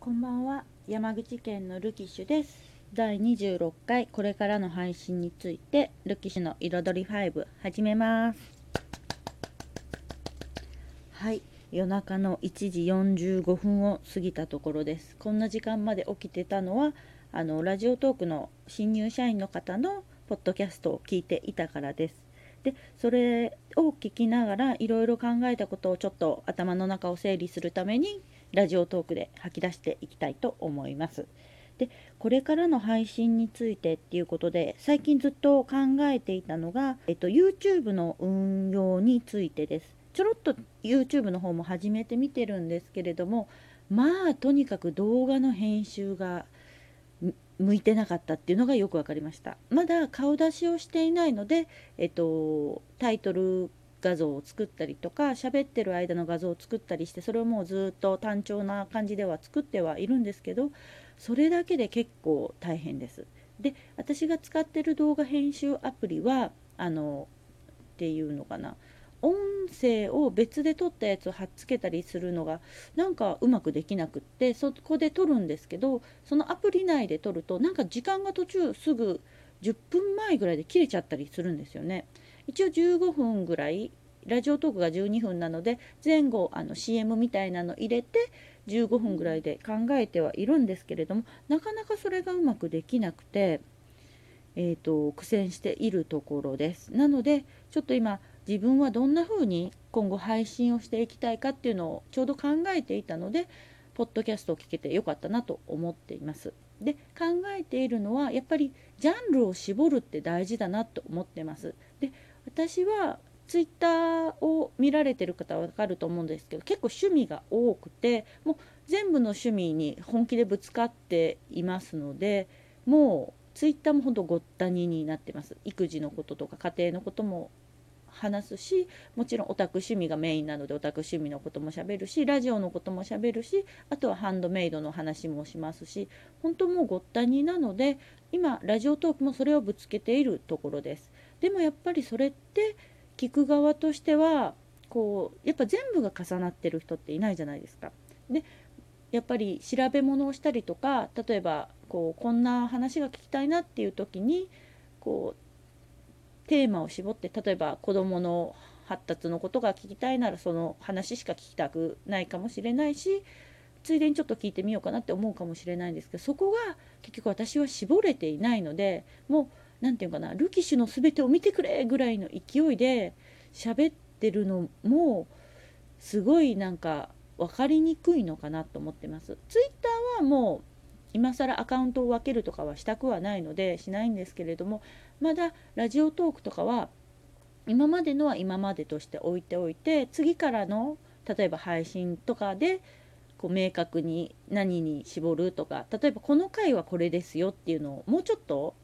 こんばんは。山口県のルキッシュです。第26回これからの配信についてルキッシュの彩り5始めます。はい。夜中の1時45分を過ぎたところです。こんな時間まで起きてたのはあのラジオトークの新入社員の方のポッドキャストを聞いていたからです。でそれを聞きながらいろいろ考えたことをちょっと頭の中を整理するためにラジオトークで吐き出していきたいと思います。でこれからの配信についてっていうことで最近ずっと考えていたのが、えっと、YouTube の運用についてです。ちょろっと YouTube の方も始めてみてるんですけれどもまあとにかく動画の編集が向いてなかったっていうのがよく分かりましたまだ顔出しをしていないので、えっと、タイトル画像を作ったりとか喋ってる間の画像を作ったりしてそれをもうずっと単調な感じでは作ってはいるんですけどそれだけで結構大変です。で私が使ってる動画編集アプリはあのっていうのかな音声を別で撮ったやつを貼っつけたりするのがなんかうまくできなくってそこで撮るんですけどそのアプリ内で撮るとなんか時間が途中すぐ10分前ぐらいで切れちゃったりするんですよね。一応15分ぐらいラジオトークが12分なので前後あの CM みたいなの入れて15分ぐらいで考えてはいるんですけれどもなかなかそれがうまくできなくて、えーと、苦戦しているところですなのでちょっと今自分はどんな風に今後配信をしていきたいかっていうのをちょうど考えていたのでポッドキャストを聞けてよかったなと思っています。で考えているのはやっぱりジャンルを絞るって大事だなと思ってます。で私はツイッターを見られてる方は分かると思うんですけど結構趣味が多くてもう全部の趣味に本気でぶつかっていますのでもうツイッターもほんとごったにになってます。育児のこととか家庭のことも話すしもちろんオタク趣味がメインなのでオタク趣味のこともしゃべるしラジオのこともしゃべるしあとはハンドメイドの話もしますし本当もうごったになので今ラジオトークもそれをぶつけているところです。でもやっぱりそれって聞く側としてはこうやっぱ全部が重なってる人っていないじゃないですか。でやっぱり調べ物をしたりとか例えばこうこんな話が聞きたいなっていう時にこうテーマを絞って例えば子どもの発達のことが聞きたいならその話しか聞きたくないかもしれないしついでにちょっと聞いてみようかなって思うかもしれないんですけどそこが結局私は絞れていないのでもう何て言うかなルキッシュの全てを見てくれぐらいの勢いで喋ってるのもすごいなんか分かりにくいのかなと思ってます。ツイッターはもう今更アカウントを分けるとかはしたくはないのでしないんですけれどもまだラジオトークとかは今までのは今までとして置いておいて次からの例えば配信とかでこう明確に何に絞るとか例えばこの回はこれですよっていうのをもうちょっと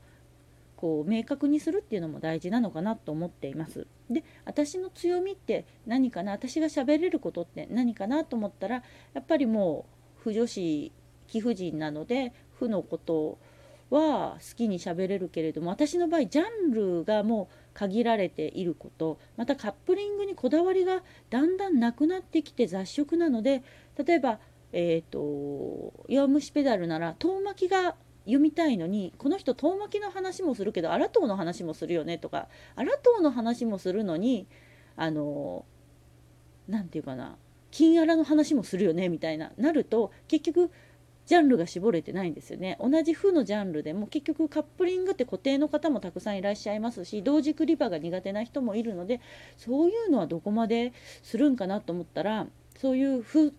こう明確にするっていうのも大事なのかなと思っています。で私の強みって何かな私が喋れることって何かなと思ったらやっぱりもう不女子貴婦人なので負のことは好きに喋れるけれども私の場合ジャンルがもう限られていることまたカップリングにこだわりがだんだんなくなってきて雑食なので例えばえっ、ー、と弱虫ペダルなら遠巻きが読みたいのにこの人遠巻きの話もするけど荒党の話もするよねとか荒党の話もするのにあの何て言うかな金荒の話もするよねみたいななると結局ジャンルが絞れてないんですよね同じ負のジャンルでも結局カップリングって固定の方もたくさんいらっしゃいますし同軸リバが苦手な人もいるのでそういうのはどこまでするんかなと思ったらそういう風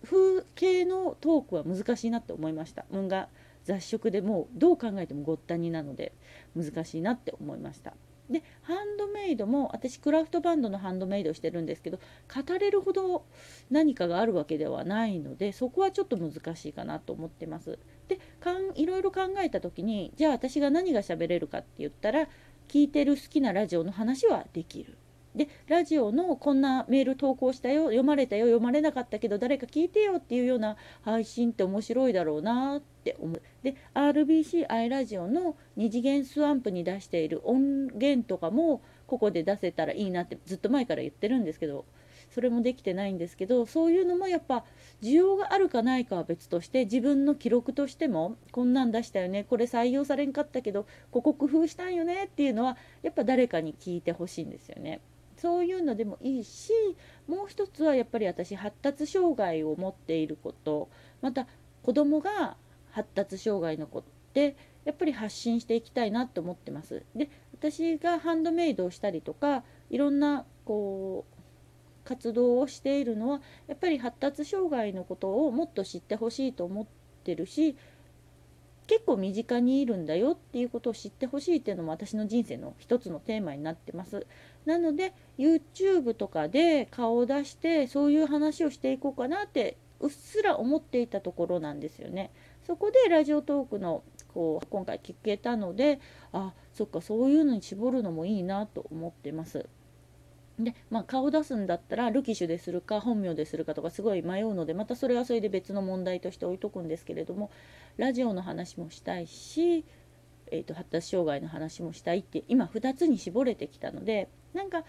系のトークは難しいなって思いました。運が雑食でもうどう考えてもごったになので難しいなって思いました。でハンドメイドも私クラフトバンドのハンドメイドをしてるんですけど語れるほど何かがあるわけではないのでそこはちょっと難しいかなと思ってます。でかんいろいろ考えた時にじゃあ私が何が喋れるかって言ったら聞いてる好きなラジオの話はできる。でラジオのこんなメール投稿したよ読まれたよ読まれなかったけど誰か聞いてよっていうような配信って面白いだろうなって思うで RBCi ラジオの2次元スワンプに出している音源とかもここで出せたらいいなってずっと前から言ってるんですけどそれもできてないんですけどそういうのもやっぱ需要があるかないかは別として自分の記録としてもこんなん出したよねこれ採用されんかったけどここ工夫したんよねっていうのはやっぱ誰かに聞いてほしいんですよね。そういうのでもいいしもう一つはやっぱり私発達障害を持っていることまた子供が発達障害の子ってやっぱり発信していきたいなと思ってます。で私がハンドメイドをしたりとかいろんなこう活動をしているのはやっぱり発達障害のことをもっと知ってほしいと思ってるし結構身近にいるんだよっていうことを知ってほしいっていうのも私の人生の一つのテーマになってます。なので YouTube とかで顔を出してそういう話をしていこうかなってうっすら思っていたところなんですよね。そこでラジオトークのこう今回聞けたのであそっかそういうのに絞るのもいいなと思ってます。で、まあ、顔出すんだったらルキシュでするか本名でするかとかすごい迷うのでまたそれはそれで別の問題として置いとくんですけれどもラジオの話もしたいし、えーと、発達障害の話もしたいって今2つに絞れてきたのでなんか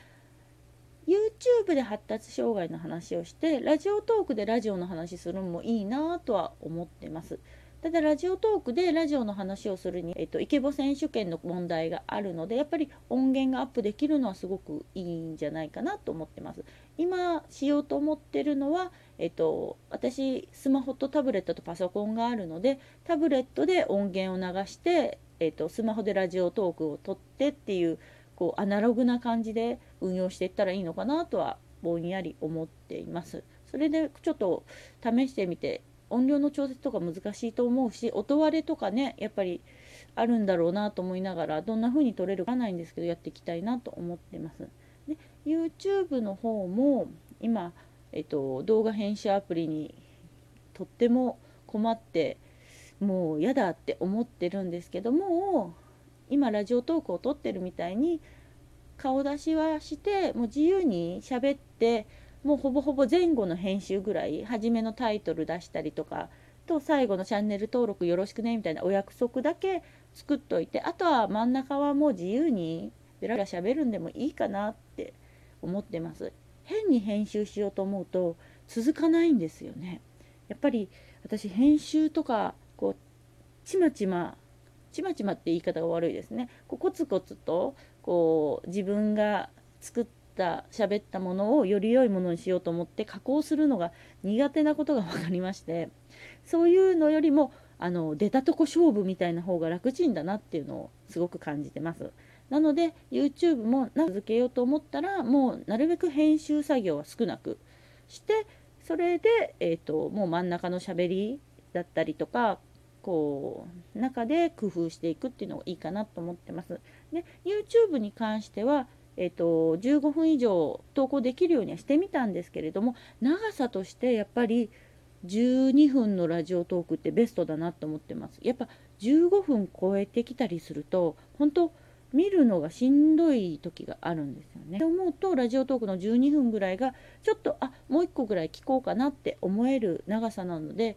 YouTube で発達障害の話をしてラジオトークでラジオの話するのもいいなとは思ってます。ただラジオトークでラジオの話をするに、えっと、イケボ選手権の問題があるのでやっぱり音源がアップできるのはすごくいいんじゃないかなと思ってます。今しようと思ってるのは、えっと、私スマホとタブレットとパソコンがあるのでタブレットで音源を流して、えっと、スマホでラジオトークを撮ってっていうこうアナログな感じで運用していったらいいのかなとはぼんやり思っています。それでちょっと試してみて音量の調節とか難しいと思うし音割れとかねやっぱりあるんだろうなと思いながらどんな風に撮れるかないんですけどやっていきたいなと思ってます。で YouTube の方も今、えっと、動画編集アプリにとっても困ってもう嫌だって思ってるんですけども今ラジオトークを撮ってるみたいに顔出しはしてもう自由に喋ってもうほぼほぼ前後の編集ぐらい初めのタイトル出したりとかと最後のチャンネル登録よろしくねみたいなお約束だけ作っといてあとは真ん中はもう自由にベラベラ喋るんでもいいかなって思ってます。変に編集しようと思うと続かないんですよね。やっぱり私編集とかこうちまちまちまちまって言い方が悪いですね。こうコツコツとこう自分が作っった喋ったものをより良いものにしようと思って加工するのが苦手なことが分かりましてそういうのよりもあの出たとこ勝負みたいな方が楽ちんだなっていうのをすごく感じてます。なので YouTube も続けようと思ったらもうなるべく編集作業は少なくしてそれで、えーと、もう真ん中のしゃべりだったりとかこう中で工夫していくっていうのがいいかなと思ってます。で YouTube に関してはえーと、15分以上投稿できるようにはしてみたんですけれども長さとしてやっぱり12分のラジオトークってベストだなと思ってます。やっぱ15分超えてきたりすると本当見るのがしんどい時があるんですよね。と思うとラジオトークの12分ぐらいがちょっとあもう1個ぐらい聞こうかなって思える長さなので、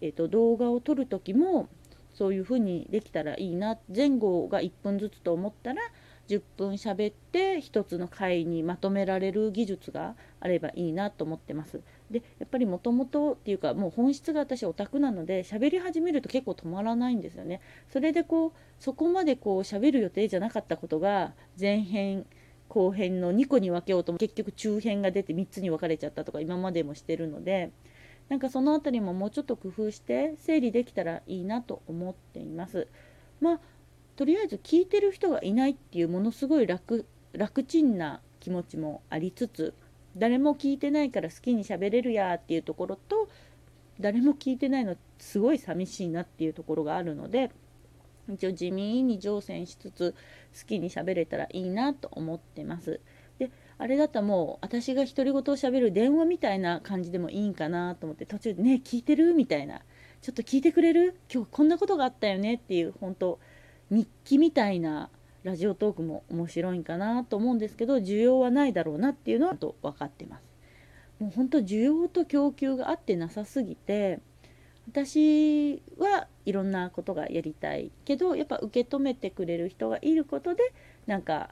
えーと、と動画を撮る時もそういう風にできたらいいな前後が1分ずつと思ったら10分喋って1つの回にまとめられる技術があればいいなと思ってます。でやっぱりもともとっていうかもう本質が私オタクなので喋り始めると結構止まらないんですよね。それでこうそこまでこう喋る予定じゃなかったことが前編後編の2個に分けようとも結局中編が出て3つに分かれちゃったとか今までもしてるのでなんかその辺りももうちょっと工夫して整理できたらいいなと思っています。まあとりあえず聞いてる人がいないっていうものすごい楽楽ちんな気持ちもありつつ誰も聞いてないから好きに喋れるやっていうところと誰も聞いてないのすごい寂しいなっていうところがあるので一応地味に乗船しつつ好きに喋れたらいいなと思ってます。であれだったらもう私が独り言をしゃべる電話みたいな感じでもいいんかなと思って途中でね聞いてるみたいなちょっと聞いてくれる？今日こんなことがあったよねっていう本当日記みたいなラジオトークも面白いんかなと思うんですけど需要はないだろうなっていうのはと分かってます。もう本当需要と供給があってなさすぎて私はいろんなことがやりたいけどやっぱ受け止めてくれる人がいることでなんか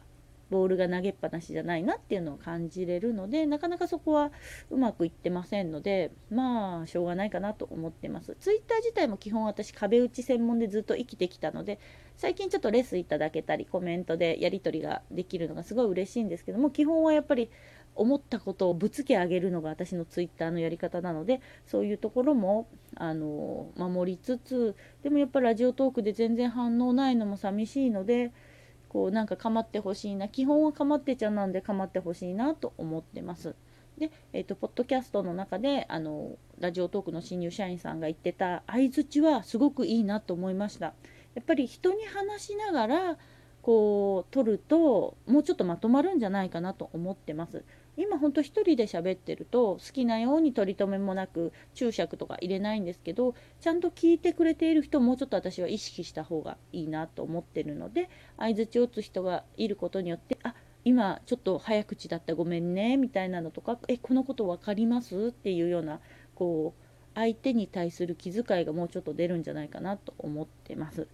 ボールが投げっぱなしじゃないなっていうのを感じれるのでなかなかそこはうまくいってませんのでまあしょうがないかなと思ってます。ツイッター自体も基本私壁打ち専門でずっと生きてきたので最近ちょっとレスいただけたりコメントでやり取りができるのがすごい嬉しいんですけども基本はやっぱり思ったことをぶつけ上げるのが私のツイッターのやり方なのでそういうところもあの守りつつでもやっぱラジオトークで全然反応ないのも寂しいのでこうなんか構ってほしいな基本は構ってちゃなんで構ってほしいなと思ってます。で、えーと、ポッドキャストの中であのラジオトークの新入社員さんが言ってた相づちはすごくいいなと思いました。やっぱり人に話しながらこう取るともうちょっとまとまるんじゃないかなと思ってます。今ほんと1人で喋ってると好きなように取り留めもなく注釈とか入れないんですけどちゃんと聞いてくれている人もうちょっと私は意識した方がいいなと思ってるので相づちを打つ人がいることによってあ今ちょっと早口だったごめんねみたいなのとかえこのこと分かります？っていうようなこう相手に対する気遣いがもうちょっと出るんじゃないかなと思ってます。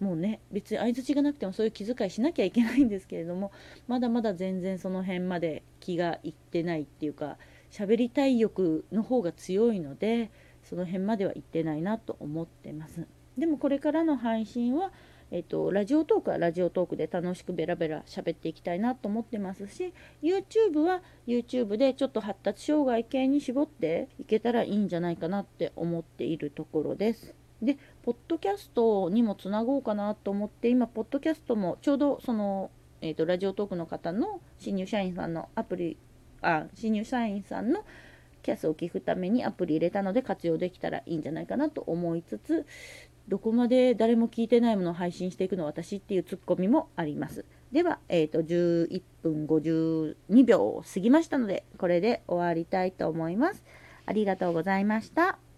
もうね別に相づちがなくてもそういう気遣いしなきゃいけないんですけれども まだまだ全然その辺まで気がいってないっていうか喋りたい欲の方が強いのでその辺までは行ってないなと思ってますでもこれからの配信はえっと、ラジオトークはラジオトークで楽しくベラベラ喋っていきたいなと思ってますし YouTube は YouTube でちょっと発達障害系に絞っていけたらいいんじゃないかなって思っているところです。で、ポッドキャストにもつなごうかなと思って、今、ポッドキャストもちょうどその、えーと、ラジオトークの方の新入社員さんのアプリ、あ、新入社員さんのキャスを聞くためにアプリ入れたので活用できたらいいんじゃないかなと思いつつ、どこまで誰も聞いてないものを配信していくの私っていうツッコミもあります。では、えーと、11分52秒過ぎましたので、これで終わりたいと思います。ありがとうございました。